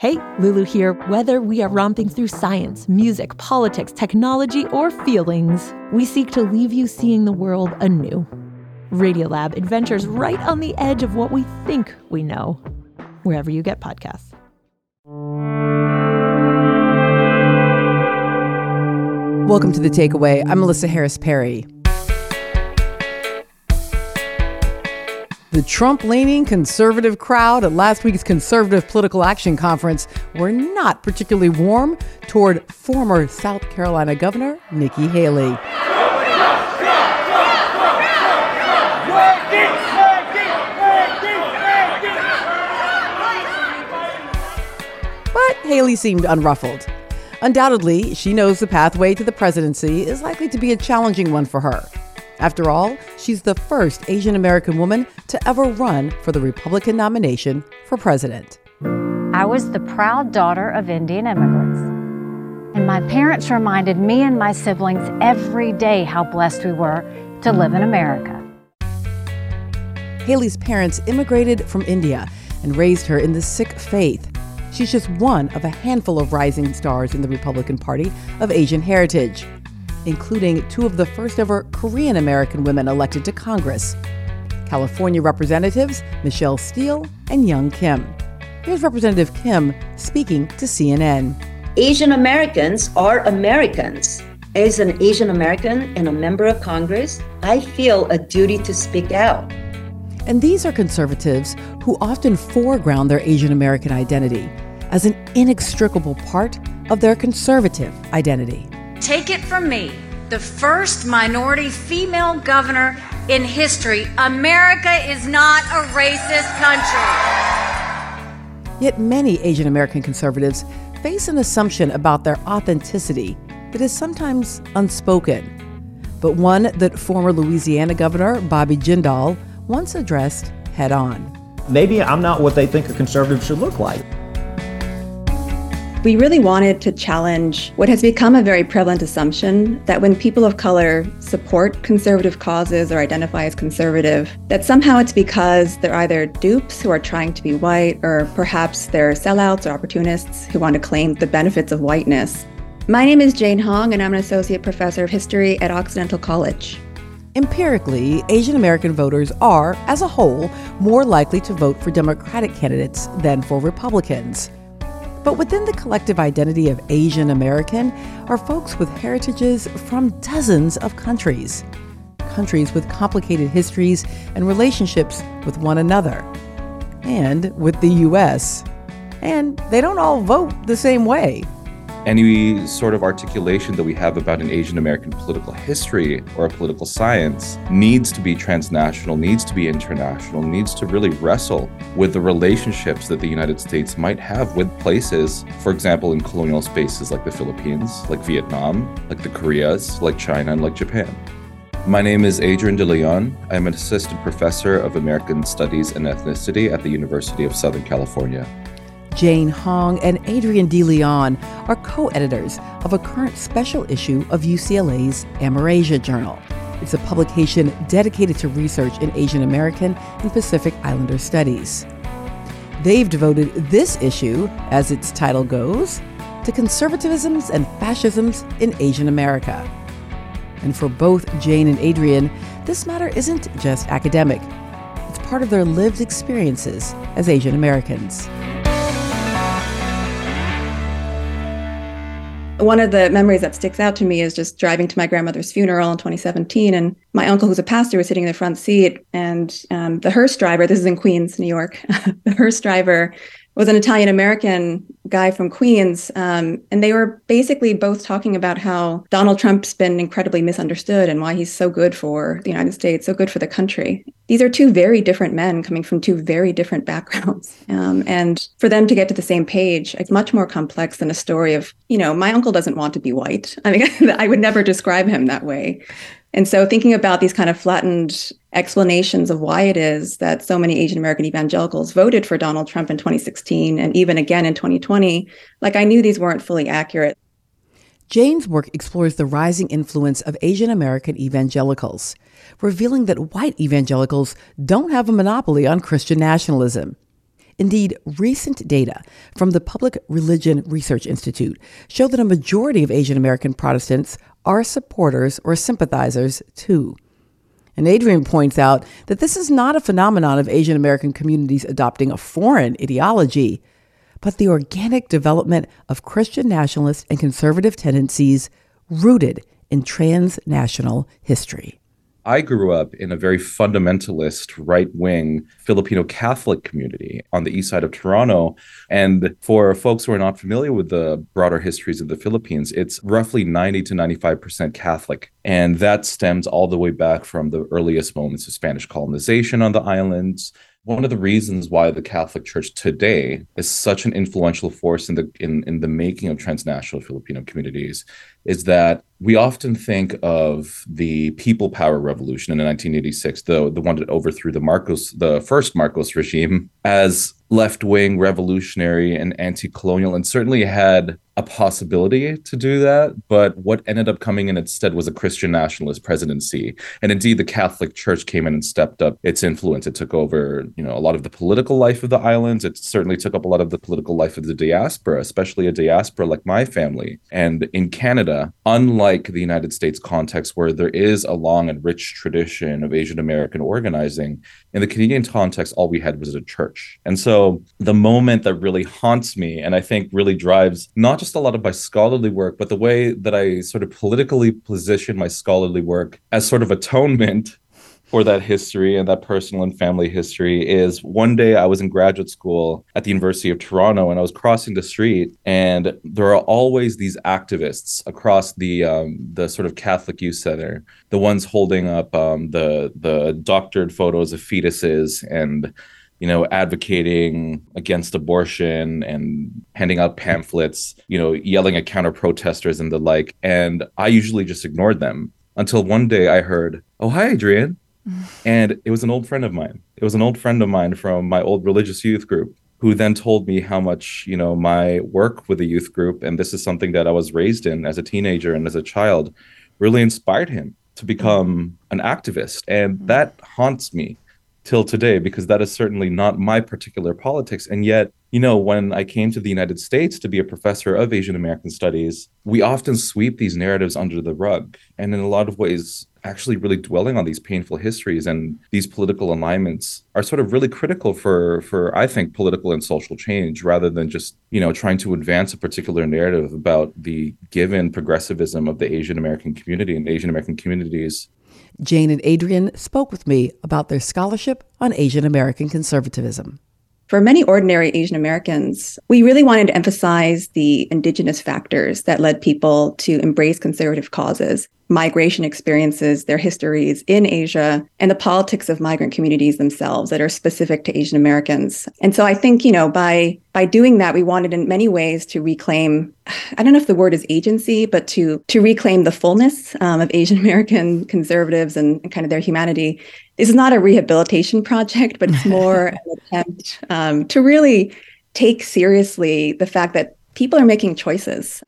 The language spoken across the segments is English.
Hey, Lulu here. Whether we are romping through science, music, politics, technology, or feelings, we seek to leave you seeing the world anew. Radiolab adventures right on the edge of what we think we know, wherever you get podcasts. Welcome to The Takeaway. I'm Melissa Harris Perry. The Trump leaning conservative crowd at last week's Conservative Political Action Conference were not particularly warm toward former South Carolina Governor Nikki Haley. But Haley seemed unruffled. Undoubtedly, she knows the pathway to the presidency is likely to be a challenging one for her. After all, she's the first Asian American woman to ever run for the Republican nomination for president. I was the proud daughter of Indian immigrants. And my parents reminded me and my siblings every day how blessed we were to live in America. Haley's parents immigrated from India and raised her in the Sikh faith. She's just one of a handful of rising stars in the Republican Party of Asian heritage including two of the first ever Korean American women elected to Congress California Representatives Michelle Steel and Young Kim. Here's Representative Kim speaking to CNN. Asian Americans are Americans. As an Asian American and a member of Congress, I feel a duty to speak out. And these are conservatives who often foreground their Asian American identity as an inextricable part of their conservative identity. Take it from me, the first minority female governor in history. America is not a racist country. Yet many Asian American conservatives face an assumption about their authenticity that is sometimes unspoken, but one that former Louisiana Governor Bobby Jindal once addressed head on. Maybe I'm not what they think a conservative should look like. We really wanted to challenge what has become a very prevalent assumption that when people of color support conservative causes or identify as conservative, that somehow it's because they're either dupes who are trying to be white, or perhaps they're sellouts or opportunists who want to claim the benefits of whiteness. My name is Jane Hong, and I'm an associate professor of history at Occidental College. Empirically, Asian American voters are, as a whole, more likely to vote for Democratic candidates than for Republicans. But within the collective identity of Asian American are folks with heritages from dozens of countries. Countries with complicated histories and relationships with one another, and with the U.S. And they don't all vote the same way any sort of articulation that we have about an Asian American political history or a political science needs to be transnational, needs to be international, needs to really wrestle with the relationships that the United States might have with places, for example, in colonial spaces like the Philippines, like Vietnam, like the Koreas, like China, and like Japan. My name is Adrian De Leon. I'm an assistant professor of American Studies and Ethnicity at the University of Southern California. Jane Hong and Adrian De Leon are co editors of a current special issue of UCLA's Amerasia Journal. It's a publication dedicated to research in Asian American and Pacific Islander studies. They've devoted this issue, as its title goes, to conservatisms and fascisms in Asian America. And for both Jane and Adrian, this matter isn't just academic, it's part of their lived experiences as Asian Americans. One of the memories that sticks out to me is just driving to my grandmother's funeral in 2017. And my uncle, who's a pastor, was sitting in the front seat. And um, the hearse driver, this is in Queens, New York, the hearse driver was an Italian American guy from Queens. Um, and they were basically both talking about how Donald Trump's been incredibly misunderstood and why he's so good for the United States, so good for the country. These are two very different men coming from two very different backgrounds. Um, and for them to get to the same page, it's much more complex than a story of, you know, my uncle doesn't want to be white. I mean, I would never describe him that way. And so thinking about these kind of flattened explanations of why it is that so many Asian American evangelicals voted for Donald Trump in 2016 and even again in 2020, like I knew these weren't fully accurate. Jane's work explores the rising influence of Asian American evangelicals, revealing that white evangelicals don't have a monopoly on Christian nationalism. Indeed, recent data from the Public Religion Research Institute show that a majority of Asian American Protestants are supporters or sympathizers too. And Adrian points out that this is not a phenomenon of Asian American communities adopting a foreign ideology, but the organic development of Christian nationalist and conservative tendencies rooted in transnational history. I grew up in a very fundamentalist, right wing Filipino Catholic community on the east side of Toronto. And for folks who are not familiar with the broader histories of the Philippines, it's roughly 90 to 95% Catholic. And that stems all the way back from the earliest moments of Spanish colonization on the islands, one of the reasons why the Catholic Church today is such an influential force in the in, in the making of transnational Filipino communities is that we often think of the people power revolution in 1986, the the one that overthrew the Marcos, the first Marcos regime, as left wing, revolutionary, and anti colonial, and certainly had a possibility to do that. But what ended up coming in instead was a Christian nationalist presidency. And indeed, the Catholic Church came in and stepped up its influence. It took over, you know, a lot of the political life of the islands. It certainly took up a lot of the political life of the diaspora, especially a diaspora like my family. And in Canada, unlike the United States context where there is a long and rich tradition of Asian American organizing, in the Canadian context, all we had was a church. And so the moment that really haunts me and I think really drives not just a lot of my scholarly work, but the way that I sort of politically position my scholarly work as sort of atonement for that history and that personal and family history is one day I was in graduate school at the University of Toronto and I was crossing the street and there are always these activists across the um, the sort of Catholic Youth Center, the ones holding up um, the the doctored photos of fetuses and you know, advocating against abortion and handing out pamphlets, you know, yelling at counter protesters and the like. And I usually just ignored them until one day I heard, Oh, hi, Adrian. and it was an old friend of mine. It was an old friend of mine from my old religious youth group who then told me how much, you know, my work with the youth group, and this is something that I was raised in as a teenager and as a child, really inspired him to become an activist. And mm-hmm. that haunts me till today because that is certainly not my particular politics. And yet, you know, when I came to the United States to be a professor of Asian American studies, we often sweep these narratives under the rug. And in a lot of ways, actually really dwelling on these painful histories and these political alignments are sort of really critical for for I think political and social change rather than just you know trying to advance a particular narrative about the given progressivism of the Asian American community and Asian American communities. Jane and Adrian spoke with me about their scholarship on Asian American conservatism. For many ordinary Asian Americans, we really wanted to emphasize the indigenous factors that led people to embrace conservative causes migration experiences, their histories in Asia, and the politics of migrant communities themselves that are specific to Asian Americans. And so I think, you know, by by doing that, we wanted in many ways to reclaim, I don't know if the word is agency, but to to reclaim the fullness um, of Asian American conservatives and, and, kind of their humanity. This is not a rehabilitation project, but it's more an attempt um, to really take seriously the fact that people are making choices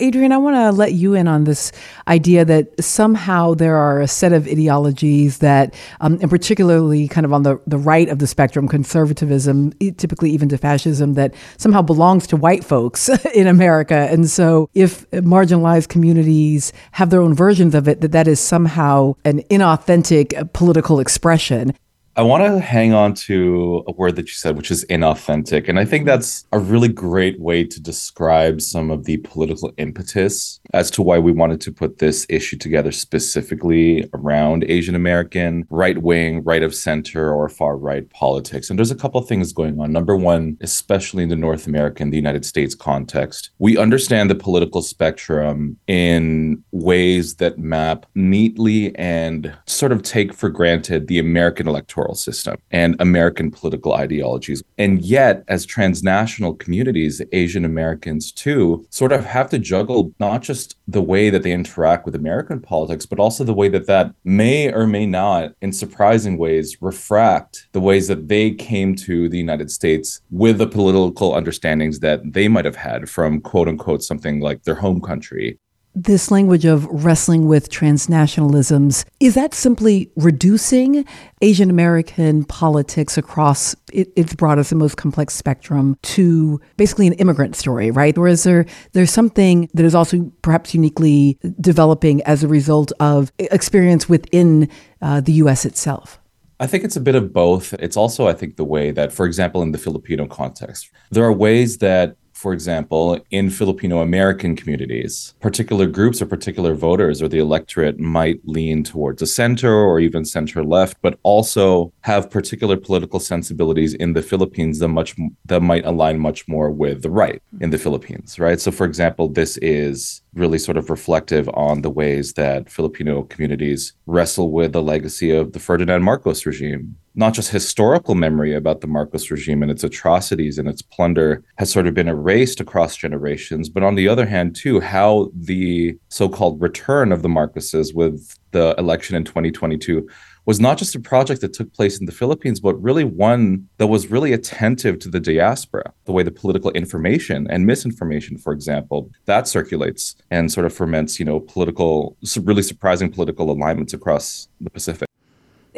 Adrian, I want to let you in on this idea that somehow there are a set of ideologies that, um, and particularly kind of on the, the right of the spectrum, conservatism, typically even to fascism, that somehow belongs to white folks in America. And so if marginalized communities have their own versions of it, that that is somehow an inauthentic political expression. I want to hang on to a word that you said, which is inauthentic. And I think mm-hmm. that's a really great way to describe some of the political impetus as to why we wanted to put this issue together specifically around Asian American, right wing, right of center, or far right politics. And there's a couple of things going on. Number one, especially in the North American, the United States context, we understand the political spectrum in ways that map neatly and sort of take for granted the American electoral electoral system and American political ideologies. And yet, as transnational communities, Asian Americans too sort of have to juggle not just the way that they interact with American politics, but also the way that that may or may not, in surprising ways, refract the ways that they came to the United States with the political understandings that they might have had from quote unquote something like their home country this language of wrestling with transnationalisms, is that simply reducing Asian American politics across it, its broadest and most complex spectrum to basically an immigrant story, right? Or is there there's something that is also perhaps uniquely developing as a result of experience within uh, the U.S. itself? I think it's a bit of both. It's also, I think, the way that, for example, in the Filipino context, there are ways that for example, in Filipino American communities, particular groups or particular voters or the electorate might lean towards the center or even center left, but also have particular political sensibilities in the Philippines that much that might align much more with the right in the Philippines, right? So, for example, this is really sort of reflective on the ways that Filipino communities wrestle with the legacy of the Ferdinand Marcos regime not just historical memory about the Marcos regime and its atrocities and its plunder has sort of been erased across generations, but on the other hand, too, how the so called return of the Marcoses with the election in 2022 was not just a project that took place in the Philippines, but really one that was really attentive to the diaspora, the way the political information and misinformation, for example, that circulates and sort of ferments, you know, political, really surprising political alignments across the Pacific.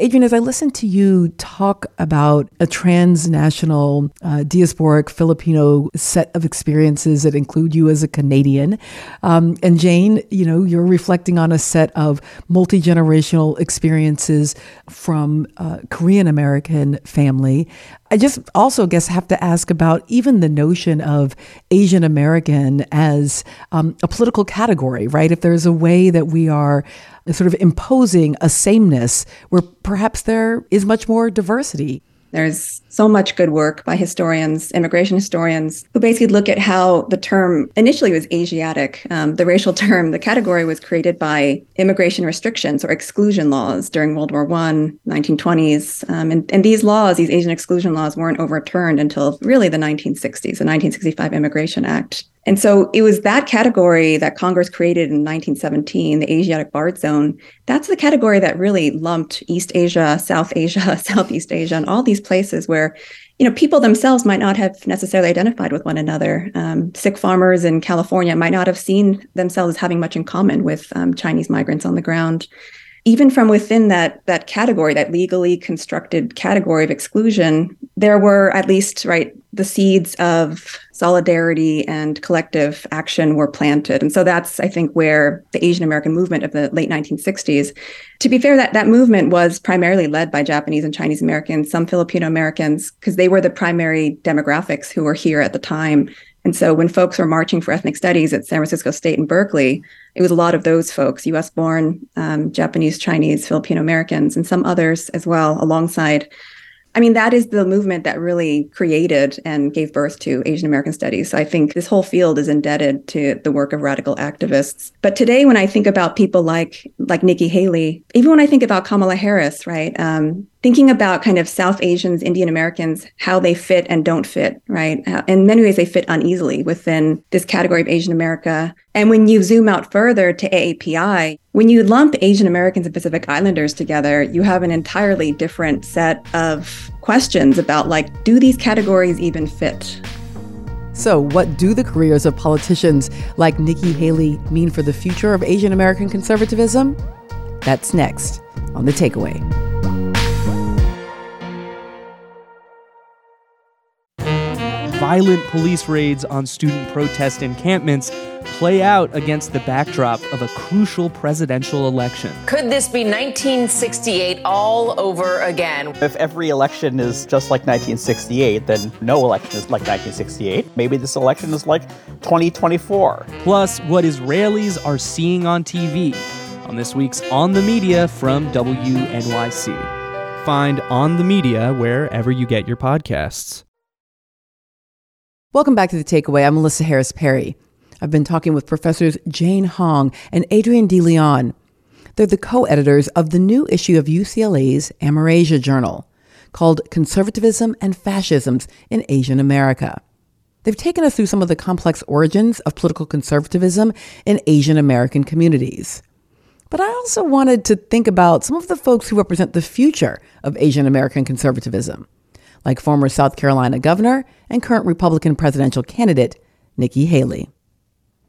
Adrian, as I listen to you talk about a transnational, uh, diasporic Filipino set of experiences that include you as a Canadian, um, and Jane, you know, you're reflecting on a set of multi generational experiences from uh, Korean American family. I just also guess have to ask about even the notion of Asian American as um, a political category, right? If there's a way that we are sort of imposing a sameness where perhaps there is much more diversity. There's so much good work by historians, immigration historians, who basically look at how the term initially was Asiatic. Um, the racial term, the category was created by immigration restrictions or exclusion laws during World War I, 1920s. Um, and, and these laws, these Asian exclusion laws, weren't overturned until really the 1960s, the 1965 Immigration Act. And so it was that category that Congress created in 1917, the Asiatic Barred Zone. That's the category that really lumped East Asia, South Asia, Southeast Asia, and all these places where, you know, people themselves might not have necessarily identified with one another. Um, Sikh farmers in California might not have seen themselves having much in common with um, Chinese migrants on the ground even from within that that category that legally constructed category of exclusion there were at least right the seeds of solidarity and collective action were planted. And so that's i think where the asian american movement of the late 1960s to be fair that that movement was primarily led by japanese and chinese americans some filipino americans because they were the primary demographics who were here at the time and so when folks were marching for ethnic studies at San Francisco State and Berkeley, it was a lot of those folks, US born, um, Japanese, Chinese, Filipino Americans, and some others as well, alongside I mean, that is the movement that really created and gave birth to Asian American studies. So I think this whole field is indebted to the work of radical activists. But today, when I think about people like like Nikki Haley, even when I think about Kamala Harris, right, um, thinking about kind of South Asians, Indian Americans, how they fit and don't fit, right? Uh, in many ways, they fit uneasily within this category of Asian America. And when you zoom out further to AAPI, when you lump Asian Americans and Pacific Islanders together, you have an entirely different set of questions about like, do these categories even fit? So, what do the careers of politicians like Nikki Haley mean for the future of Asian American conservatism? That's next on The Takeaway. Violent police raids on student protest encampments play out against the backdrop of a crucial presidential election. Could this be 1968 all over again? If every election is just like 1968, then no election is like 1968. Maybe this election is like 2024. Plus, what Israelis are seeing on TV on this week's On the Media from WNYC. Find On the Media wherever you get your podcasts. Welcome back to The Takeaway. I'm Melissa Harris Perry. I've been talking with professors Jane Hong and Adrian De Leon. They're the co editors of the new issue of UCLA's Amerasia Journal called Conservatism and Fascisms in Asian America. They've taken us through some of the complex origins of political conservatism in Asian American communities. But I also wanted to think about some of the folks who represent the future of Asian American conservatism like former South Carolina governor and current Republican presidential candidate Nikki Haley.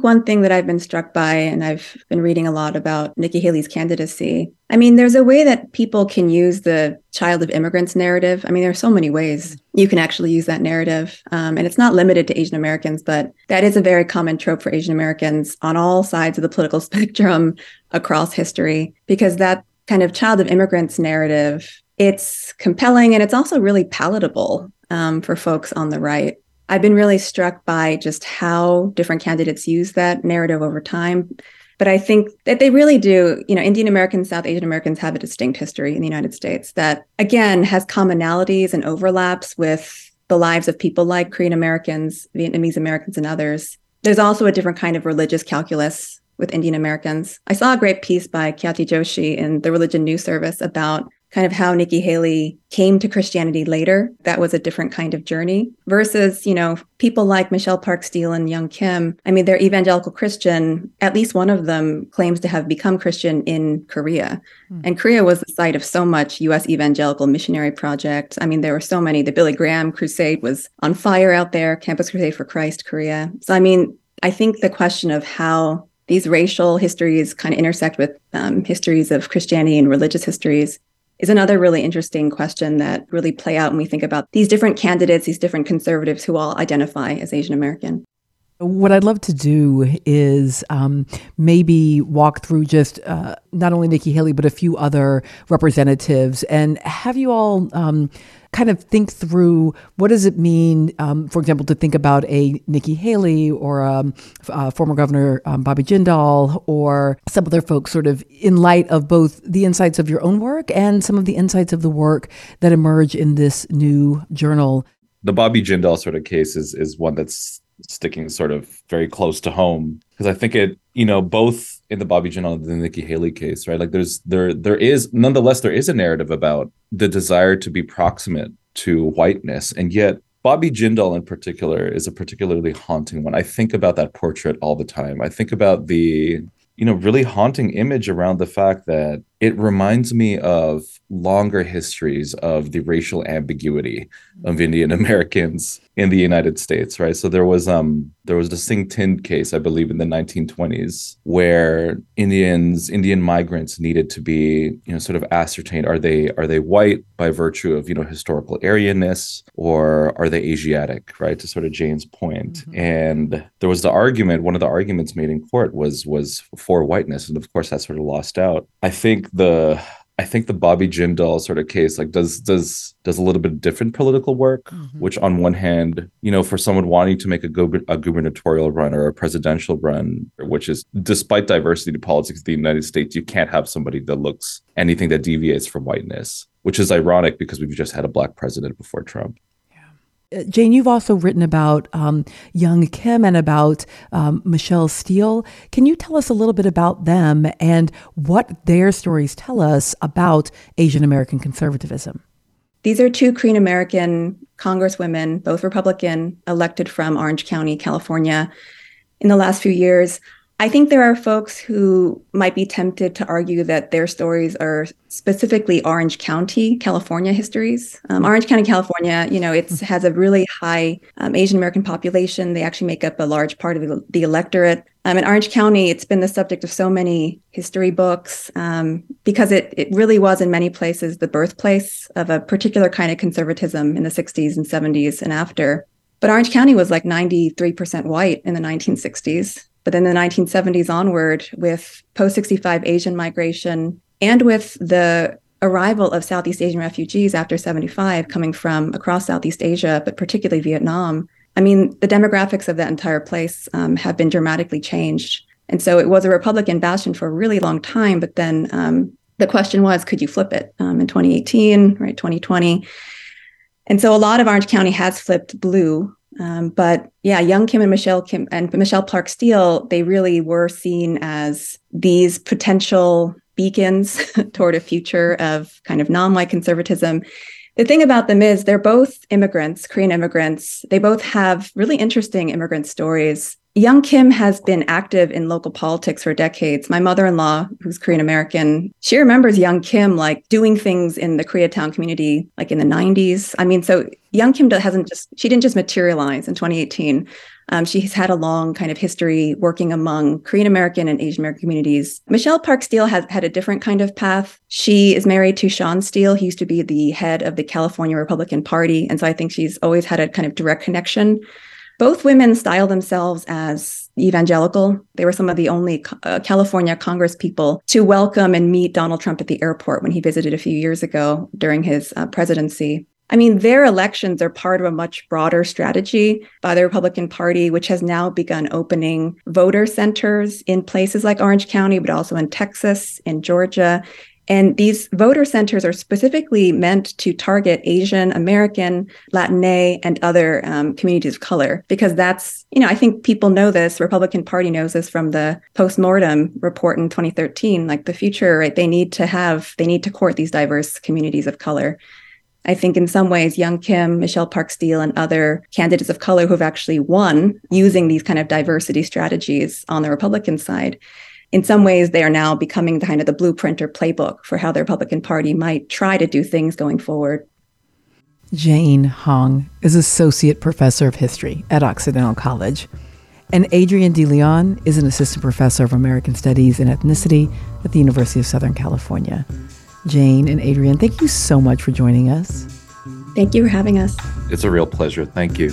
one thing that I've been struck by, and I've been reading a lot about Nikki Haley's candidacy. I mean, there's a way that people can use the child of immigrants narrative. I mean, there are so many ways you can actually use that narrative. Um, and it's not limited to Asian Americans, but that is a very common trope for Asian Americans on all sides of the political spectrum across history, because that kind of child of immigrants narrative, it's compelling and it's also really palatable um, for folks on the right. I've been really struck by just how different candidates use that narrative over time. But I think that they really do, you know, Indian Americans, South Asian Americans have a distinct history in the United States that, again, has commonalities and overlaps with the lives of people like Korean Americans, Vietnamese Americans, and others. There's also a different kind of religious calculus with Indian Americans. I saw a great piece by Khyati Joshi in the Religion News Service about kind of how Nikki Haley came to Christianity later. That was a different kind of journey versus, you know, people like Michelle Park Steel and Young Kim. I mean, they're evangelical Christian. At least one of them claims to have become Christian in Korea. Mm. And Korea was the site of so much US evangelical missionary project. I mean, there were so many. The Billy Graham crusade was on fire out there, Campus Crusade for Christ, Korea. So, I mean, I think the question of how these racial histories kind of intersect with um, histories of Christianity and religious histories is another really interesting question that really play out when we think about these different candidates, these different conservatives who all identify as Asian American. What I'd love to do is um, maybe walk through just uh, not only Nikki Haley, but a few other representatives and have you all um, kind of think through what does it mean, um, for example, to think about a Nikki Haley or um, uh, former Governor um, Bobby Jindal or some other folks, sort of in light of both the insights of your own work and some of the insights of the work that emerge in this new journal. The Bobby Jindal sort of case is is one that's sticking sort of very close to home because I think it, you know, both in the Bobby Jindal and the Nikki Haley case, right? Like there's there there is nonetheless there is a narrative about the desire to be proximate to whiteness, and yet Bobby Jindal in particular is a particularly haunting one. I think about that portrait all the time. I think about the you know really haunting image around the fact that it reminds me of longer histories of the racial ambiguity of Indian Americans in the United States, right? So there was um there was the Singh Thind case, I believe, in the 1920s, where Indians, Indian migrants needed to be, you know, sort of ascertained are they are they white by virtue of you know historical Aryanness or are they Asiatic, right? To sort of Jane's point. Mm-hmm. And there was the argument, one of the arguments made in court was was for whiteness, and of course that sort of lost out. I think the I think the Bobby Jindal sort of case like does does does a little bit different political work, mm-hmm. which on one hand, you know, for someone wanting to make a, a gubernatorial run or a presidential run, which is despite diversity to politics in the United States, you can't have somebody that looks anything that deviates from whiteness, which is ironic because we've just had a black president before Trump. Jane, you've also written about um, Young Kim and about um, Michelle Steel. Can you tell us a little bit about them and what their stories tell us about Asian American conservatism? These are two Korean American congresswomen, both Republican, elected from Orange County, California, in the last few years. I think there are folks who might be tempted to argue that their stories are specifically Orange County, California histories. Um, Orange County, California, you know, it has a really high um, Asian American population. They actually make up a large part of the, the electorate. Um, in Orange County, it's been the subject of so many history books um, because it, it really was in many places the birthplace of a particular kind of conservatism in the 60s and 70s and after. But Orange County was like 93% white in the 1960s. But then the 1970s onward, with post 65 Asian migration and with the arrival of Southeast Asian refugees after 75 coming from across Southeast Asia, but particularly Vietnam, I mean, the demographics of that entire place um, have been dramatically changed. And so it was a Republican bastion for a really long time. But then um, the question was, could you flip it um, in 2018, right, 2020? And so a lot of Orange County has flipped blue um, but yeah, young Kim and Michelle Kim and Michelle Park Steel, they really were seen as these potential beacons toward a future of kind of non-white conservatism. The thing about them is they're both immigrants, Korean immigrants. They both have really interesting immigrant stories. Young Kim has been active in local politics for decades. My mother in law, who's Korean American, she remembers Young Kim like doing things in the Koreatown community like in the 90s. I mean, so Young Kim hasn't just, she didn't just materialize in 2018. Um, she's had a long kind of history working among Korean American and Asian American communities. Michelle Park Steel has had a different kind of path. She is married to Shawn Steel. He used to be the head of the California Republican Party. And so I think she's always had a kind of direct connection. Both women style themselves as evangelical. They were some of the only uh, California Congress people to welcome and meet Donald Trump at the airport when he visited a few years ago during his uh, presidency. I mean, their elections are part of a much broader strategy by the Republican Party, which has now begun opening voter centers in places like Orange County, but also in Texas, in Georgia. And these voter centers are specifically meant to target Asian American, Latinx, and other um, communities of color, because that's, you know, I think people know this. Republican Party knows this from the postmortem report in 2013. Like the future, right? They need to have, they need to court these diverse communities of color. I think in some ways, Young Kim, Michelle Park Steel, and other candidates of color who've actually won using these kind of diversity strategies on the Republican side, in some ways, they are now becoming kind of the blueprint or playbook for how the Republican Party might try to do things going forward. Jane Hong is Associate Professor of History at Occidental College. And Adrian De Leon is an Assistant Professor of American Studies and Ethnicity at the University of Southern California. Jane and Adrian, thank you so much for joining us. Thank you for having us. It's a real pleasure. Thank you.